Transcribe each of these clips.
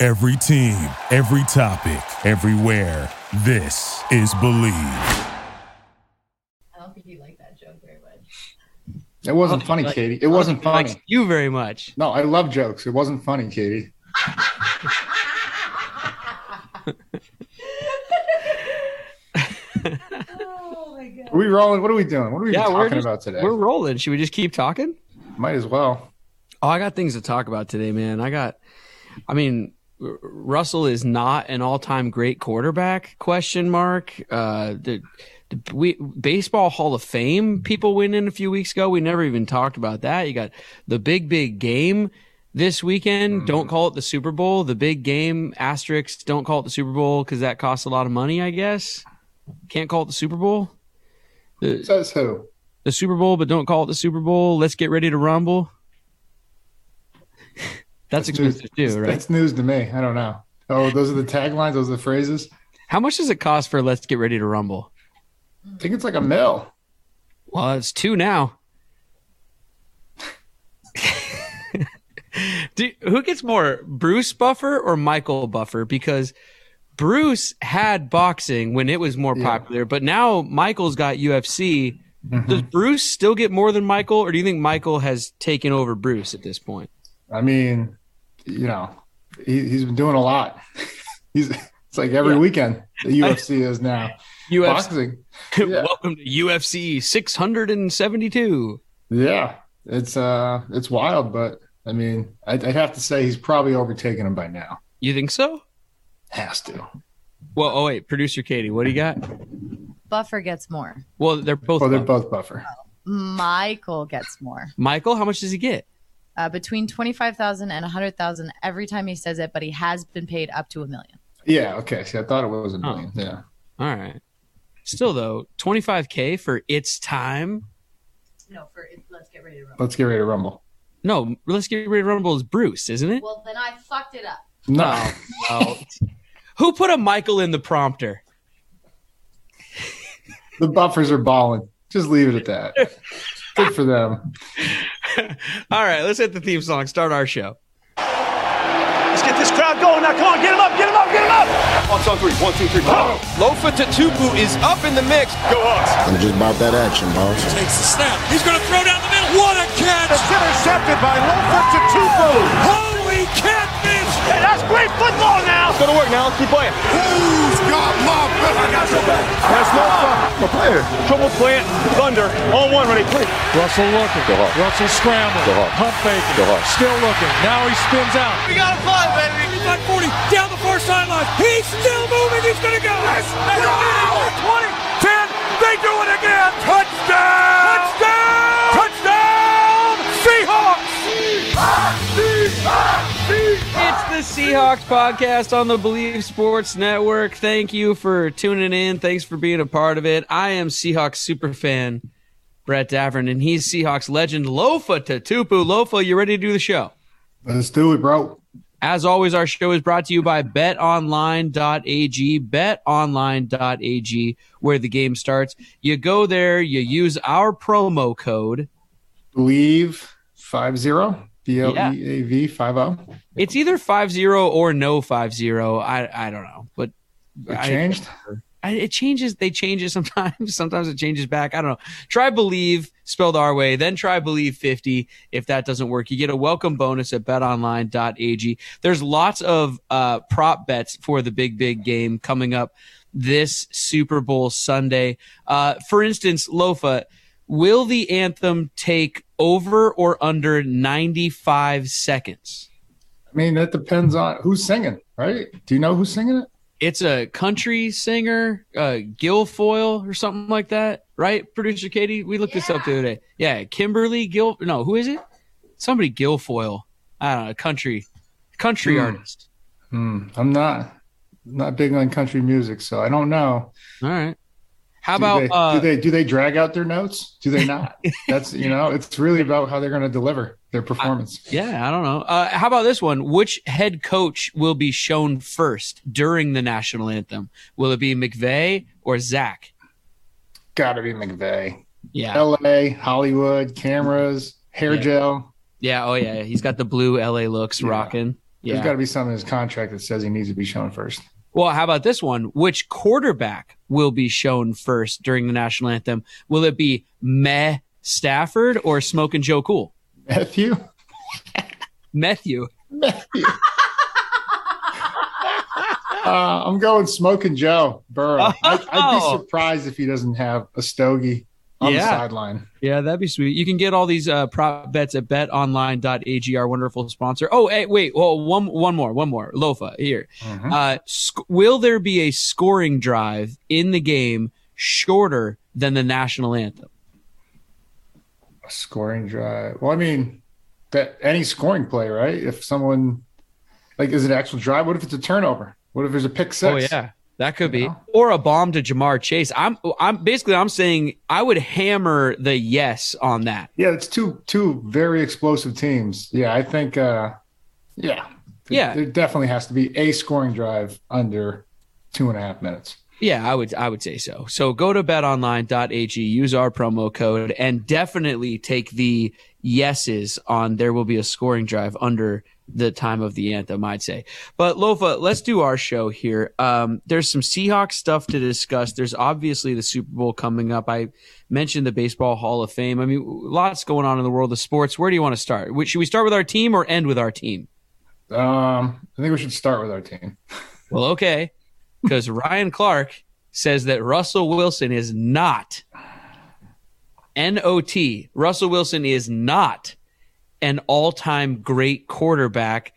Every team, every topic, everywhere. This is Bleav. I don't think you like that joke very much. It wasn't funny, like- Katie. It wasn't He likes funny. you very much. No, I love jokes. It wasn't funny, Katie. Oh my god. Are we rolling? What are we doing? What are we Yeah, talking just- about today? We're rolling. Should we just keep talking? Might as well. Oh, I got things to talk about today, man. I got, I mean, R- Russell is not an all-time great quarterback? Question mark. Uh, the, the we baseball Hall of Fame people went in a few weeks ago. We never even talked about that. You got the big big game this weekend. Don't call it the Super Bowl. The big game asterisk. Don't call it the Super Bowl because that costs a lot of money. I guess can't call it the Super Bowl. The, Says who? the Super Bowl, but don't call it the Super Bowl. Let's get ready to rumble. That's expensive news. too, right? That's news to me. I don't know. Oh, those are the taglines. Those are the phrases. How much does it cost for Let's Get Ready to Rumble? I think it's like a mill. Well, it's two now. Do, who gets more, Bruce Buffer or Michael Buffer? Because Bruce had boxing when it was more Yeah. popular, but now Michael's got UFC. Mm-hmm. Does Bruce still get more than Michael, or do you think Michael has taken over Bruce at this point? I mean, you know, he, he's been doing a lot. he's it's like every Yeah. weekend the UFC is now UFC, boxing. Yeah. welcome to UFC 672. Yeah, it's uh, it's wild, but I mean, I'd, I'd have to say he's probably overtaken him by now. You think so? Has to. Well, oh wait, producer Katie, what do you got? Buffer gets more. Well, they're both. Well, they're up. both buffer. Michael gets more. Michael, how much does he get? Uh, between 25,000 and 100,000 every time he says it, but he has been paid up to a million. Yeah. Okay. See, I thought it was a million. Yeah. All right. Still though, 25k for its time. No, for let's get ready to roll. Let's get ready to rumble. No, let's get ready to rumble is Bruce, isn't it? Well, then I fucked it up. No. Oh. Who put a Michael in the prompter? The buffers are balling. Just leave it at that. Good for them. All right, let's hit the theme song. Start our show. Let's get this crowd going now. Come on, get him up, get him up, get him up. On song three. One, two, three, go. Oh. Lofa Tatupu is up in the mix. Go Hawks. I'm just about that action, boss. takes the snap. He's going to throw down the middle. What a catch! It's intercepted by Lofa Tatupu. Holy catfish! Hey, that's great football now. It's gonna work now. Let's keep playing. Who's got my back? I got your back. That's Lofa. The player. Trouble playing. Thunder. On one, ready, please. Russell looking. Russell scrambling. Pump faking. Still looking. Now he spins out. We got to fly, baby. 35 40 down the far sideline. He's still moving. He's going to go. 20 Seahawks podcast on the Bleav Sports Network. Thank you for tuning in. Thanks for being a part of it. I am Seahawks super fan Brett Davern, and he's Seahawks legend Lofa Tatupu. Lofa, you ready to do the show? Let's do it, bro. As always, our show is brought to you by betonline.ag, betonline.ag, where the game starts. You go there, you use our promo code. Bleav five zero. B L E A V five zero. It's either 50 or no 50. I, I don't know, but It I- changed. I, it changes. They change it sometimes. Sometimes it changes back. I don't know. Try believe spelled our way, then try believe 50. If that doesn't work, you get a welcome bonus at betonline.ag. There's lots of uh, prop bets for the big, big game coming up this Super Bowl Sunday. Uh, for instance, Lofa, will the anthem take over or under 95 seconds? I mean, that depends on who's singing, right? Do you know who's singing it? It's a country singer, uh, Guilfoyle or something like that, right? Producer Katie, we looked this up the other day. Yeah, Kimberly Gil. No, who is it? Somebody Guilfoyle. I don't know, country, country Hmm. artist. Hmm, I'm not not big on country music, so I don't know. All right. How do about they, uh, do they do they drag out their notes? Do they not? That's you know, it's really about how they're going to deliver their performance. Yeah, I don't know. Uh, how about this one? Which head coach will be shown first during the national anthem? Will it be McVay or Zac? Got to be McVay. Yeah. L.A., Hollywood, cameras, hair Yeah. gel. Yeah. Oh, yeah. He's got the blue LA looks Yeah. rocking. There's Yeah. got to be something in his contract that says he needs to be shown first. Well, how about this one? Which quarterback will be shown first during the national anthem? Will it be Meh Stafford or Smoking Joe Cool? Matthew. Matthew. Matthew. Uh, I'm going smoking Joe Burrow. I'd Oh. be surprised if he doesn't have a stogie on the Yeah. sideline. Yeah, that'd be sweet. You can get all these uh, prop bets at betonline.ag, our wonderful sponsor. Oh, hey, wait. Well, one, one more, one more. Lofa, here. Mhm. Uh, sc- will there be a scoring drive in the game shorter than the national anthem? A scoring drive. Well, I mean, that any scoring play, right? If someone like is it an actual drive? What if it's a turnover? What if there's a pick six? Oh yeah, that could be, You know? or a bomb to Ja'Marr Chase. I'm, I'm basically, I'm saying I would hammer the yes on that. Yeah, it's two two very explosive teams. Yeah, I think. uh Yeah, Yeah. There definitely has to be a scoring drive under two and a half minutes. Yeah, I would I would say so. So go to betonline.ag, use our promo code, and definitely take the yeses on there will be a scoring drive under the time of the anthem, I'd say. But Lofa, let's do our show here. Um, there's some Seahawks stuff to discuss. There's obviously the Super Bowl coming up. I mentioned the Baseball Hall of Fame. I mean, lots going on in the world of sports. Where do you want to start? Should we start with our team or end with our team? Um, I think we should start with our team. Well, okay, because Ryan Clark says that Russell Wilson is not N O T. Russell Wilson is not an all-time great quarterback.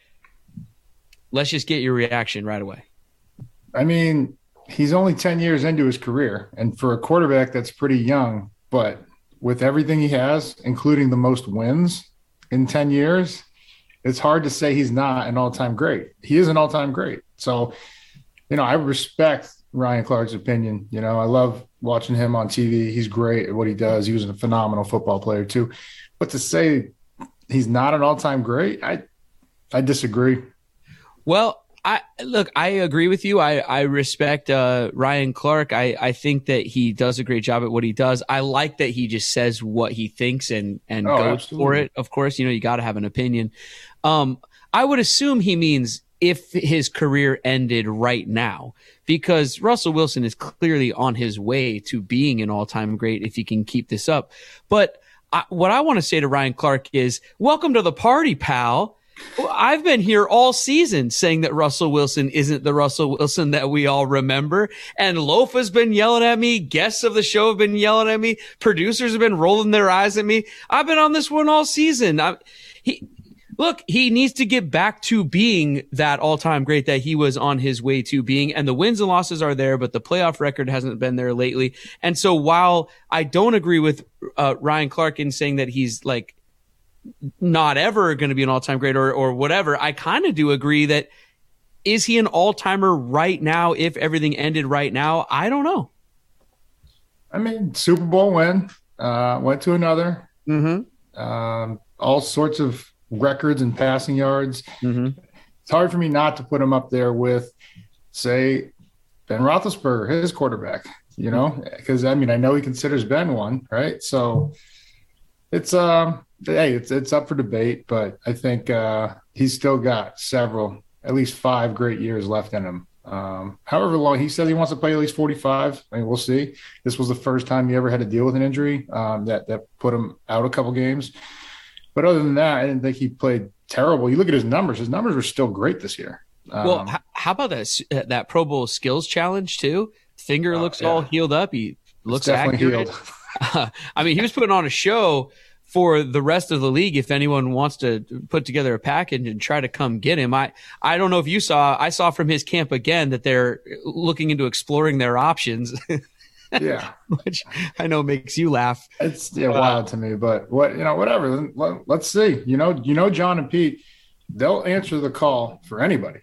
Let's just get your reaction right away. I mean, he's only 10 years into his career. And for a quarterback, that's pretty young. But with everything he has, including the most wins in 10 years, it's hard to say he's not an all time great. He is an all time great. So, you know, I respect Ryan Clark's opinion. You know, I love watching him on TV. He's great at what he does. He was a phenomenal football player, too. But to say he's not an all time great, I, I disagree. Well, I look, I agree with you. I, I respect uh, Ryan Clark. I, I think that he does a great job at what he does. I like that he just says what he thinks and and Oh, goes absolutely. for it. Of course, you know, you got to have an opinion. Um, I would assume he means if his career ended right now, because Russell Wilson is clearly on his way to being an all-time great if he can keep this up. But I, what I want to say to Ryan Clark is, welcome to the party, pal. I've been here all season saying that Russell Wilson isn't the Russell Wilson that we all remember. And Loaf has been yelling at me. Guests of the show have been yelling at me. Producers have been rolling their eyes at me. I've been on this one all season. I, he, look, he needs to get back to being that all time great that he was on his way to being. And the wins and losses are there, but the playoff record hasn't been there lately. And so while I don't agree with uh, Ryan Clark in saying that he's like, not ever going to be an all-time great or or whatever. I kind of do agree that is he an all-timer right now if everything ended right now? I don't know. I mean, Super Bowl win, uh, went to another. Mm-hmm. um, all sorts of records and passing yards. Mm-hmm. It's hard for me not to put him up there with, say, Ben Roethlisberger, his quarterback. You know, because I mean, I know he considers Ben one, right? So it's um, hey, it's it's up for debate, but I think uh, he's still got several, at least five great years left in him. Um, however long he says he wants to play at least 45. I mean, we'll see. This was the first time he ever had to deal with an injury um, that that put him out a couple games. But other than that, I didn't think he played terrible. You look at his numbers; his numbers were still great this year. Um, well, h- how about that uh, that Pro Bowl skills challenge too? Finger Oh, looks yeah. all healed up. He looks definitely accurate. I mean, he was putting on a show for the rest of the league. If anyone wants to put together a package and try to come get him, I I don't know if you saw. I saw from his camp again that they're looking into exploring their options, yeah, which I know makes you laugh. it's yeah wild to me. But what you know, whatever. Let, let's see. You know, you know, John and Pete, they'll answer the call for anybody.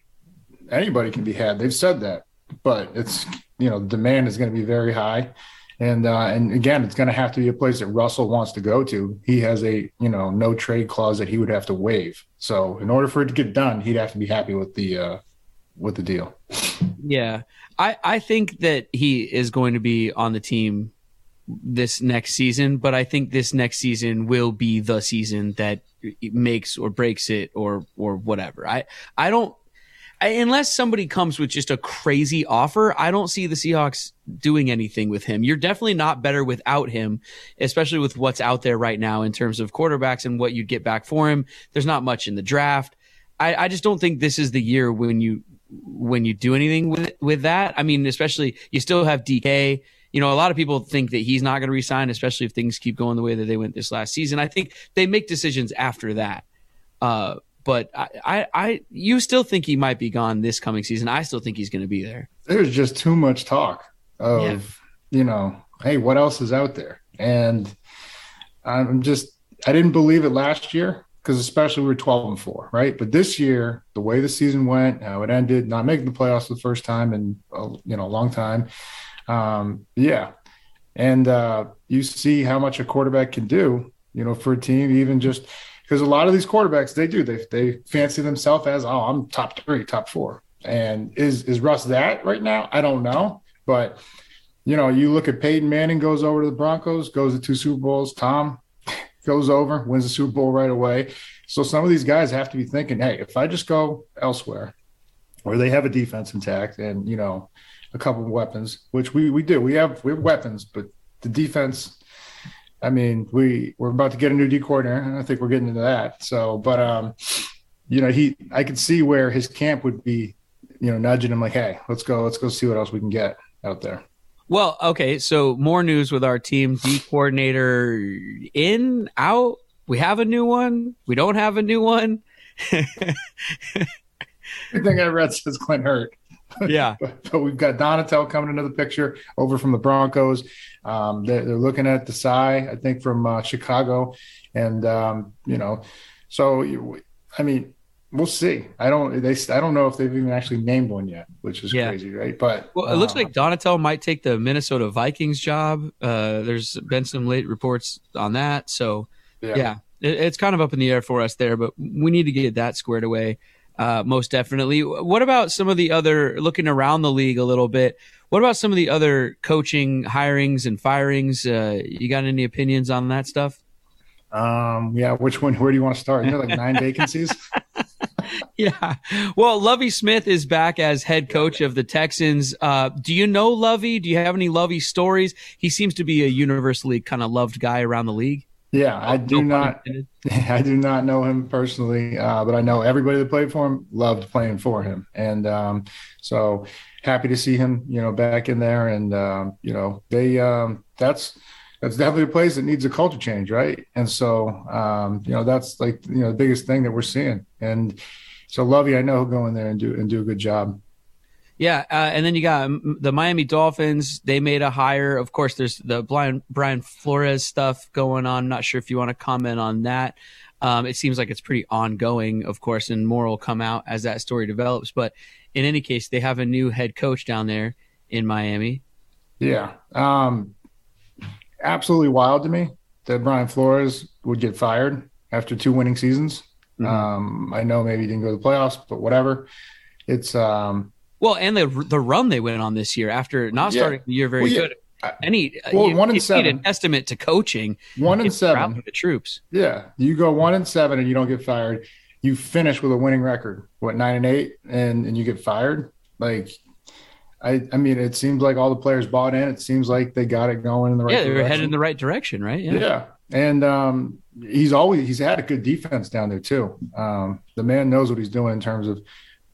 anybody can be had. They've said that, but it's you know the demand is going to be very high, and uh, and again, it's going to have to be a place that Russell wants to go to. He has a you know no trade clause that he would have to waive. So in order for it to get done, he'd have to be happy with the uh, with the deal. Yeah, I I think that he is going to be on the team this next season, but I think this next season will be the season that makes or breaks it or or whatever. I I don't I, unless somebody comes with just a crazy offer, I don't see the Seahawks doing anything with him. You're definitely not better without him, especially with what's out there right now in terms of quarterbacks and what you'd get back for him. There's not much in the draft. I, I just don't think this is the year when you when you do anything with with that. I mean, especially you still have DK. You know, a lot of people think that he's not going to resign, especially if things keep going the way that they went this last season. I think they make decisions after that. Uh, but I, I, I, you still think he might be gone this coming season. I still think he's going to be there. There's just too much talk of, yeah. you know, hey, what else is out there? And I'm just, I didn't believe it last year because especially we were 12 and four, right? But this year, the way the season went, how it ended, not making the playoffs for the first time in a, you know a long time, um, yeah. And uh, you see how much a quarterback can do, you know, for a team, even just because a lot of these quarterbacks they do they they fancy themselves as oh I'm top three, top four, and is is Russ that right now? I don't know, but you know you look at Peyton Manning goes over to the Broncos, goes to two Super Bowls. Tom goes over, wins the Super Bowl right away. So some of these guys have to be thinking, hey, if I just go elsewhere, where they have a defense intact and you know a couple of weapons, which we we do, we have we have weapons, but the defense I mean, we we're about to get a new D coordinator, and I think we're getting into that. So, but um, you know, he I could see where his camp would be, you know, nudging him like, hey, let's go, let's go see what else we can get out there. Well, okay, so more news with our team D coordinator in out. We have a new one. We don't have a new one. I think I read says Clint Hurtt. Yeah. but, but, we've got Donatell coming into the picture over from the Broncos. Um, they're, they're, looking at Desai, I think, from uh, Chicago. And, um, you know, so, I mean, we'll see. I don't, they, I don't know if they've even actually named one yet, which is yeah. crazy, right? But, well, it uh, looks like Donatell might take the Minnesota Vikings job. Uh, there's been some late reports on that. So, yeah. yeah it, it's kind of up in the air for us there, but we need to get that squared away uh, most definitely. What about some of the other looking around the league a little bit? What about some of the other coaching hirings and firings? Uh, you got any opinions on that stuff? Um, yeah, which one? Where do you want to start? There like nine vacancies. yeah. Well, Lovie Smith is back as head coach of the Texans. Uh, do you know Lovie? Do you have any Lovie stories? He seems to be a universally kind of loved guy around the league. Yeah, I do not. I do not know him personally, uh, but I know everybody that played for him loved playing for him, and um, so happy to see him, you know, back in there. And um, you know, they um, that's that's definitely a place that needs a culture change, right? And so um, you know, that's like you know the biggest thing that we're seeing. And so Lovie, I know he'll go in there and do and do a good job. Yeah, uh, and then you got the Miami Dolphins. They made a hire. Of course, there's the Brian, Brian Flores stuff going on. I'm not sure if you want to comment on that. Um, it seems like it's pretty ongoing, of course, and more will come out as that story develops. But in any case, they have a new head coach down there in Miami. Yeah, um, absolutely wild to me that Brian Flores would get fired after two winning seasons. Mm-hmm. Um, I know maybe he didn't go to the playoffs, but whatever. It's um, well, and the the run they went on this year after not starting the year very well, yeah. good. Any well, you, one and seven. An estimate to coaching. One and seven. The troops. Yeah, you go one and seven, and you don't get fired. You finish with a winning record. What nine and eight, and and you get fired. Like, I I mean, it seems like all the players bought in. It seems like they got it going in the right. Direction. Yeah, they're direction. headed in the right direction, right? Yeah. Yeah, and um, he's always he's had a good defense down there too. Um, the man knows what he's doing in terms of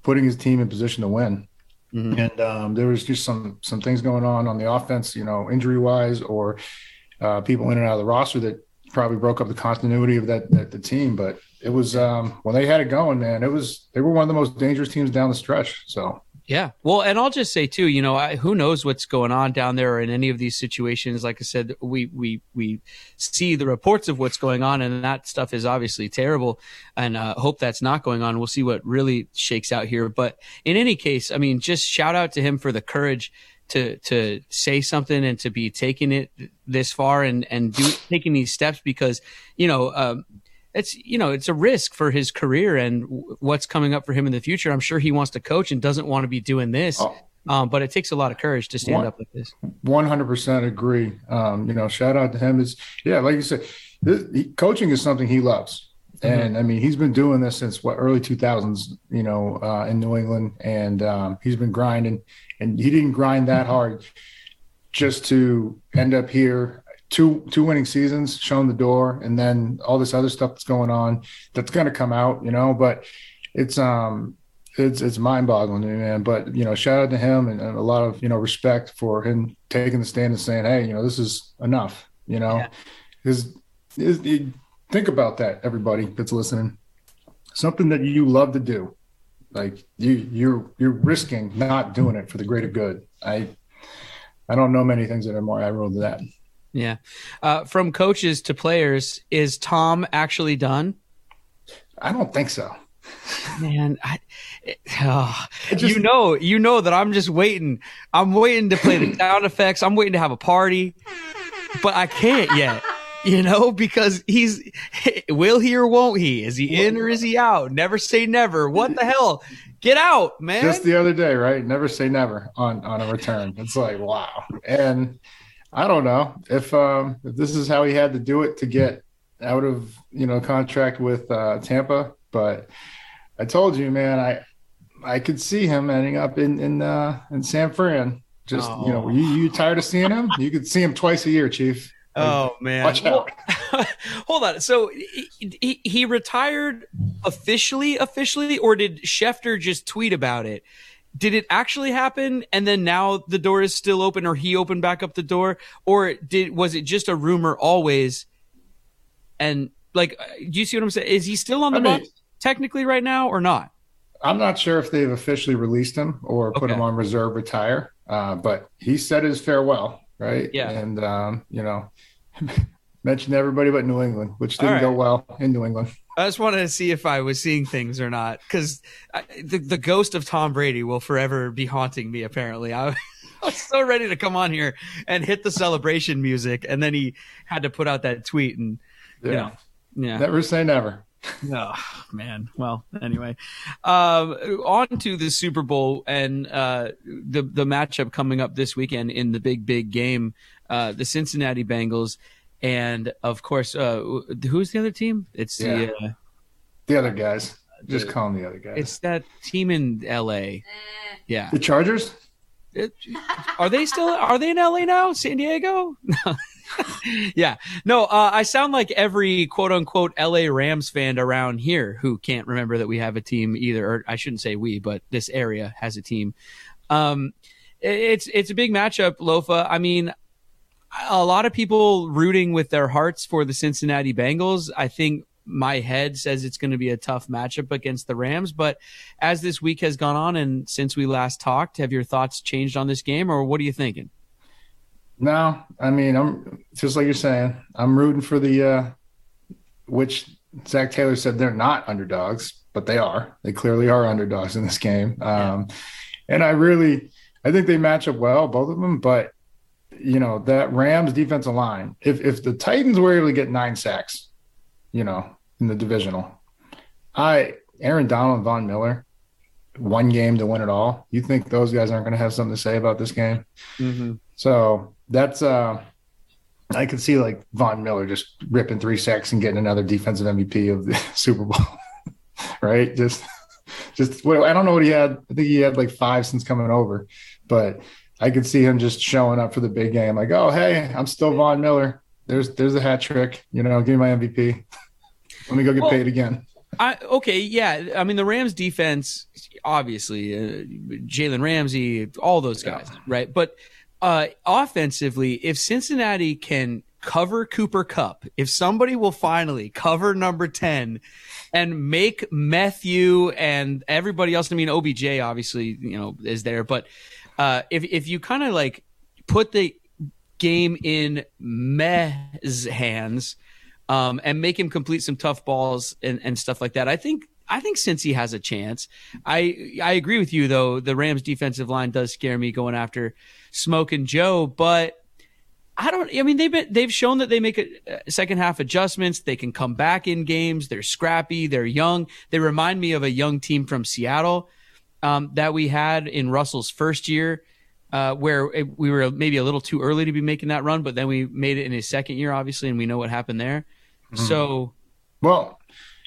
putting his team in position to win. Mm-hmm. And um, there was just some some things going on on the offense, you know, injury wise, or uh, people in and out of the roster that probably broke up the continuity of that, that the team. But it was um, when they had it going, man. It was they were one of the most dangerous teams down the stretch. So Yeah. Well, and I'll just say too, you know, I, who knows what's going on down there in any of these situations. Like I said, we, we, we see the reports of what's going on and that stuff is obviously terrible and uh, hope that's not going on. We'll see what really shakes out here. But in any case, I mean, just shout out to him for the courage to, to say something and to be taking it this far and, and do taking these steps because, you know, um, it's you know it's a risk for his career and w- what's coming up for him in the future. I'm sure he wants to coach and doesn't want to be doing this, Oh. um, but it takes a lot of courage to stand One- up like this. One hundred percent agree. Um, you know, shout out to him. Is yeah, like you said, this, he, coaching is something he loves, and I mean, he's been doing this since what early two thousands. You know, uh, in New England, and um, he's been grinding, and he didn't grind that hard just to end up here. Two two winning seasons, shown the door, and then all this other stuff that's going on that's going to come out. You know, but it's um it's it's mind boggling to me, man. But you know, shout out to him and, and a lot of you know respect for him taking the stand and saying, "Hey, you know, this is enough." You know, Yeah. because think about that, everybody that's listening. Something that you love to do, like you you're you're risking not doing it for the greater good. I I don't know many things that are more admirable than that. Yeah. Uh, from coaches to players, is Tom actually done? I don't think so. Man, I, it- oh, just- you know, you know that I'm just waiting. I'm waiting to play the sound effects. I'm waiting to have a party, but I can't yet. You know, because he's will he or won't he? Is he in or is he out? Never say never. What the hell? Get out, man. just the other day, right? Never say never on on a return. It's like wow. And I don't know if um if this is how he had to do it to get out of you know contract with uh, Tampa, but I told you, man, I I could see him ending up in in uh, in San Fran. Just you know, Oh. you you tired of seeing him? You could see him twice a year, Chief. Oh man! Watch out. Well, hold on. So he, he, he retired officially, officially, or did Schefter just tweet about it? Did it actually happen, and then now the door is still open, or he opened back up the door, or did was it just a rumor always? And like, uh, do you see what I'm saying? Is he still on the I mean- technically right now, or not? I'm not sure if they've officially released him or put Okay. him on reserve retire, uh, but he said his farewell, right? Yeah. And, um, you know, mentioned everybody but New England, which didn't go well in New England. I just wanted to see if I was seeing things or not, because the the ghost of Tom Brady will forever be haunting me. Apparently, I, I was so ready to come on here and hit the celebration music, and then he had to put out that tweet, and Yeah. you know, yeah, Never say never. oh man. Well, anyway, um, on to the Super Bowl and uh, the the matchup coming up this weekend in the big big game, uh, the Cincinnati Bengals. And of course, uh, who's the other team? It's the uh, The other guys, just call them the other guys. It's that team in LA. Yeah. the Chargers. It- are they still are they in LA now? San Diego? Yeah. No, uh, I sound like every quote unquote LA Rams fan around here who can't remember that we have a team either or I shouldn't say we, but this area has a team. Um it- it's it's a big matchup, Lofa. I mean, a lot of people rooting with their hearts for the Cincinnati Bengals. I think my head says it's going to be a tough matchup against the Rams. But as this week has gone on and since we last talked, have your thoughts changed on this game or what are you thinking? No, I mean, I'm just like you're saying. I'm rooting for the, uh, which Zac Taylor said they're not underdogs, but they are. They clearly are underdogs in this game. Um, And I really, I think they match up well, both of them. But you know that Rams defensive line. If if the Titans were able to get nine sacks, you know, in the divisional, I Aaron Donald and Von Miller, one game to win it all. You think those guys aren't going to have something to say about this game? So that's uh I could see like Von Miller just ripping three sacks and getting another defensive MVP of the Super Bowl. right? Just just well, I don't know what he had. I think he had like five since coming over, but I could see him just showing up for the big game, like, oh hey, I'm still Von Miller. There's there's a hat trick, you know, give me my MVP. Let me go get Well- paid again. I, okay, yeah. I mean, the Rams defense, obviously, uh, Jalen Ramsey, all those guys, right? But uh, offensively, if Cincinnati can cover Cooper Kupp, if somebody will finally cover number 10 and make Matthew and everybody else, I mean, OBJ obviously, you know, is there, but uh, if, if you kind of like put the game in Meh's hands um, and make him complete some tough balls and, and stuff like that, I think I think Cincy has a chance. I I agree with you though. The Rams defensive line does scare me going after Smoke and Joe, but I don't. I mean, they've been, they've shown that they make a, second half adjustments. They can come back in games. They're scrappy. They're young. They remind me of a young team from Seattle um, that we had in Russell's first year, uh, where it, we were maybe a little too early to be making that run, but then we made it in his second year, obviously, and we know what happened there. Mm. So, well,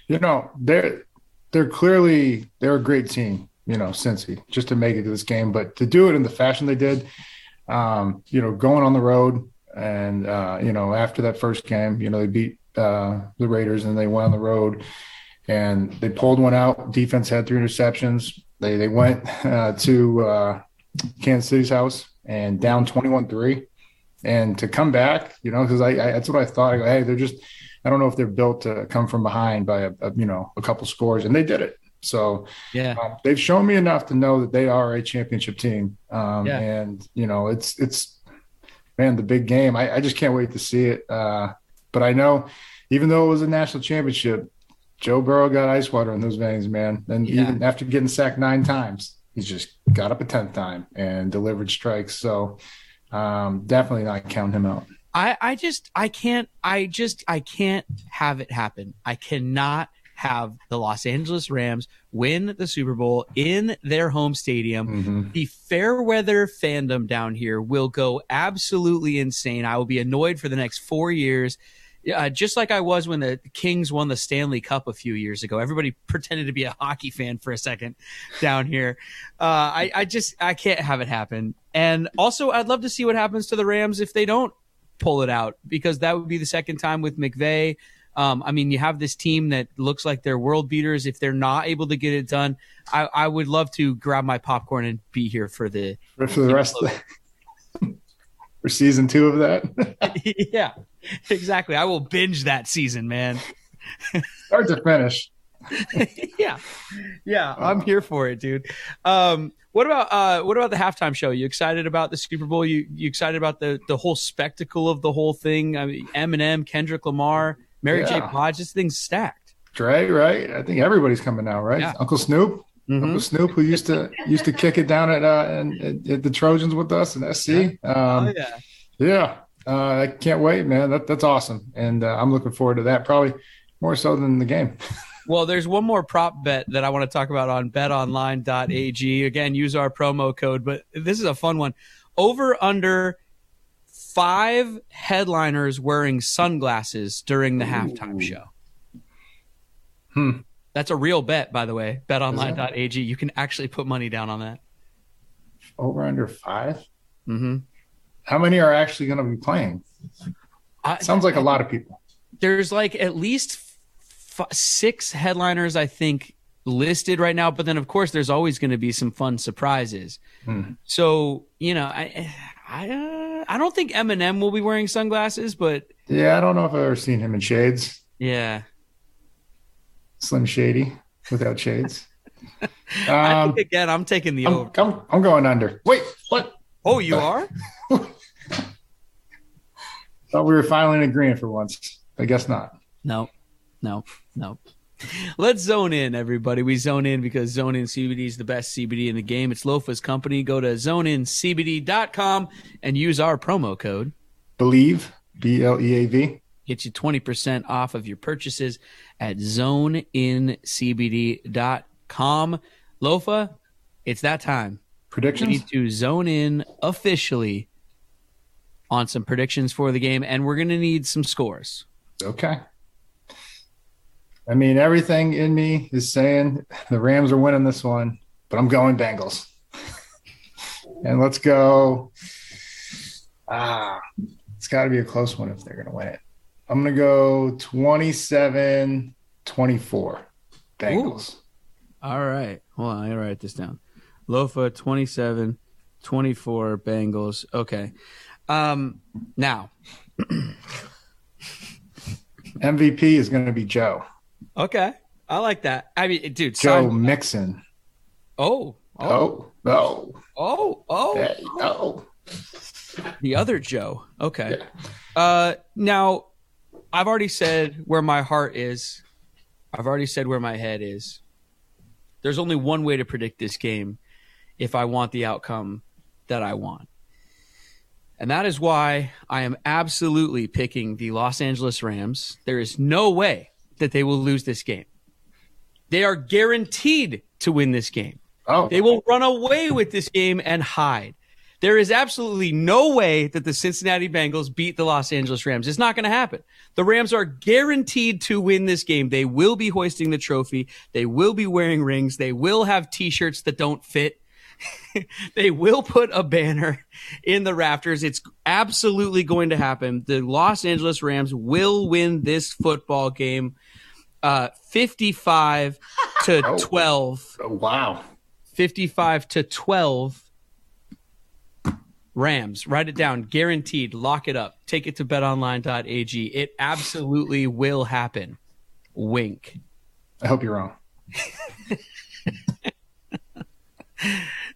you know, they're they're clearly they're a great team. You know, Cincy, just to make it to this game, but to do it in the fashion they did. Um, you know, going on the road, and uh, you know, after that first game, you know, they beat uh, the Raiders and they went on the road and they pulled one out. Defense had three interceptions. They they went uh, to uh, Kansas City's house and down 21-3. And to come back, you know, because I, I, that's what I thought. I go, hey, they're just I don't know if they're built to come from behind by a, a you know a couple scores, and they did it. So yeah, um, they've shown me enough to know that they are a championship team. Um, yeah. and you know it's it's man, the big game. I, I just can't wait to see it. Uh, but I know, even though it was a national championship, Joe Burrow got ice water in those veins, man. And yeah. even after getting sacked nine times, he's just got up a tenth time and delivered strikes. So um, definitely not count him out. I, I just I can't I just I can't have it happen. I cannot have the Los Angeles Rams win the Super Bowl in their home stadium. Mm-hmm. The fair weather fandom down here will go absolutely insane. I will be annoyed for the next four years. Uh, just like I was when the Kings won the Stanley Cup a few years ago. Everybody pretended to be a hockey fan for a second down here. Uh, I, I just I can't have it happen. And also, I'd love to see what happens to the Rams if they don't pull it out because that would be the second time with McVay. Um, I mean, you have this team that looks like they're world beaters. If they're not able to get it done, I, I would love to grab my popcorn and be here for the for the rest of the, for season two of that. yeah, exactly. I will binge that season, man. Start to finish. yeah, yeah, I'm here for it, dude. Um, what about uh, what about the halftime show? You excited about the Super Bowl? You you excited about the the whole spectacle of the whole thing? I mean, Eminem, Kendrick Lamar. Mary yeah. J. Blige, this thing's stacked. Dre, right? I think everybody's coming now, right? Yeah. Uncle Snoop, mm-hmm. Uncle Snoop, who used to used to kick it down at uh at, at the Trojans with us and SC. Yeah. Um, oh, yeah, yeah. Uh, I can't wait, man. That, that's awesome, and uh, I'm looking forward to that. Probably more so than the game. Well, there's one more prop bet that I want to talk about on betonline.ag. Again, use our promo code, but this is a fun one. Over under five headliners wearing sunglasses during the Ooh. halftime show. Hmm. That's a real bet, by the way. BetOnline.ag. You can actually put money down on that. Over under 5 Mm-hmm. How many are actually going to be playing? I, Sounds like I, a lot of people. There's like at least f- six headliners, I think, listed right now. But then, of course, there's always going to be some fun surprises. Hmm. So, you know, I, I, uh, I don't think Eminem will be wearing sunglasses, but yeah, I don't know if I've ever seen him in shades. Yeah, Slim Shady without shades. um, I think again, I'm taking the I'm, over. I'm, I'm going under. Wait, what? Oh, you are? Thought we were finally in agreement for once. I guess not. No, no, no. Let's zone in, everybody. We zone in because Zone In CBD is the best CBD in the game. It's Lofa's company. Go to zoneincbd.com and use our promo code. Bleav, B L E A V. Get you 20% off of your purchases at zoneincbd.com. Lofa, it's that time. Predictions? We need to zone in officially on some predictions for the game, and we're going to need some scores. Okay. I mean, everything in me is saying the Rams are winning this one, but I'm going Bengals. and let's go. Ah, it's got to be a close one if they're going to win it. I'm going to go 27 24 Bengals. Ooh. All right. Hold on. I got to write this down. Lofa 27 24 Bengals. Okay. Um, now, MVP is going to be Joe. Okay, I like that. I mean, dude, Joe sign- Mixon. oh, oh, Oh, no. oh, oh, Hey, no. the other Joe. Okay. Uh, now, I've already said where my heart is. I've already said where my head is. There's only one way to predict this game if I want the outcome that I want. And that is why I am absolutely picking the Los Angeles Rams. There is no way that they will lose this game. They are guaranteed to win this game. Oh, They will run away with this game and hide. There is absolutely no way that the Cincinnati Bengals beat the Los Angeles Rams. It's not going to happen. The Rams are guaranteed to win this game. They will be hoisting the trophy. They will be wearing rings. They will have t-shirts that don't fit. they will put a banner in the rafters. It's absolutely going to happen. The Los Angeles Rams will win this football game uh 55 to 12. oh, wow. 55 to 12 Rams. Write it down. Guaranteed. Lock it up. Take it to betonline.ag. It absolutely will happen. Wink. I hope you're wrong.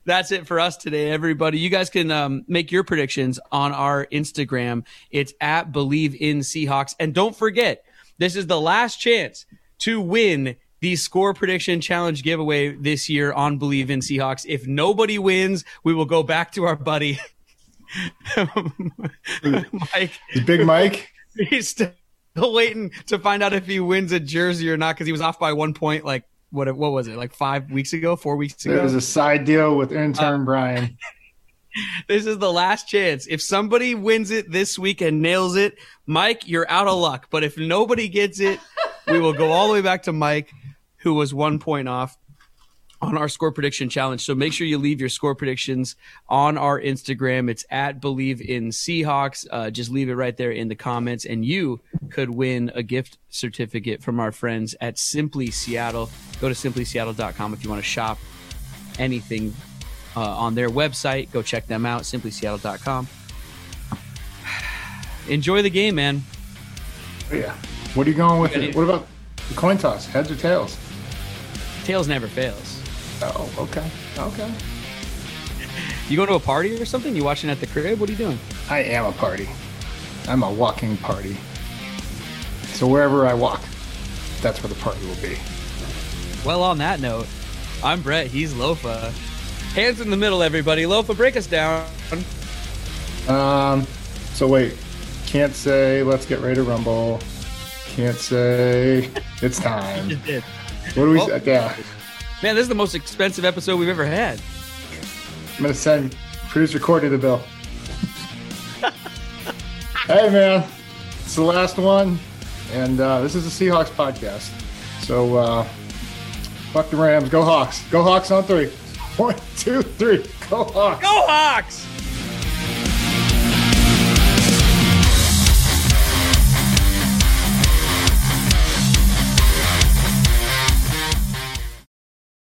That's it for us today, everybody. You guys can um, make your predictions on our Instagram. It's at Bleav in Seahawks. And don't forget, this is the last chance to win the score prediction challenge giveaway this year on Bleav in Seahawks. If nobody wins, we will go back to our buddy Mike. Is Big Mike? He's still waiting to find out if he wins a jersey or not because he was off by one point. Like what? What was it? Like five weeks ago, four weeks ago. It was a side deal with Uh, intern Brian. This is the last chance. If somebody wins it this week and nails it, Mike, you're out of luck. But if nobody gets it, we will go all the way back to Mike, who was one point off on our score prediction challenge. So make sure you leave your score predictions on our Instagram. It's at Bleav in Seahawks. Uh, just leave it right there in the comments, and you could win a gift certificate from our friends at Simply Seattle. Go to simplyseattle.com if you want to shop anything uh, on their website. Go check them out, simplyseattle.com. Enjoy the game, man. Yeah. What are you going with? It? What about the coin toss? Heads or tails? Tails never fails. Oh, okay. Okay. You going to a party or something? You watching at the crib? What are you doing? I am a party. I'm a walking party. So wherever I walk, that's where the party will be. Well, on that note, I'm Brett. He's Lofa. Hands in the middle, everybody. Lofa, break us down. Um. So wait, can't say let's get ready to rumble. Can't say it's time. Just did. What do we? Say? Yeah, Man, this is the most expensive episode we've ever had. I'm gonna send producer Courtney the bill. hey man, it's the last one, and uh, this is the Seahawks podcast. So uh, fuck the Rams. Go Hawks. Go Hawks on three. One, two, three. Go Hawks. Go Hawks!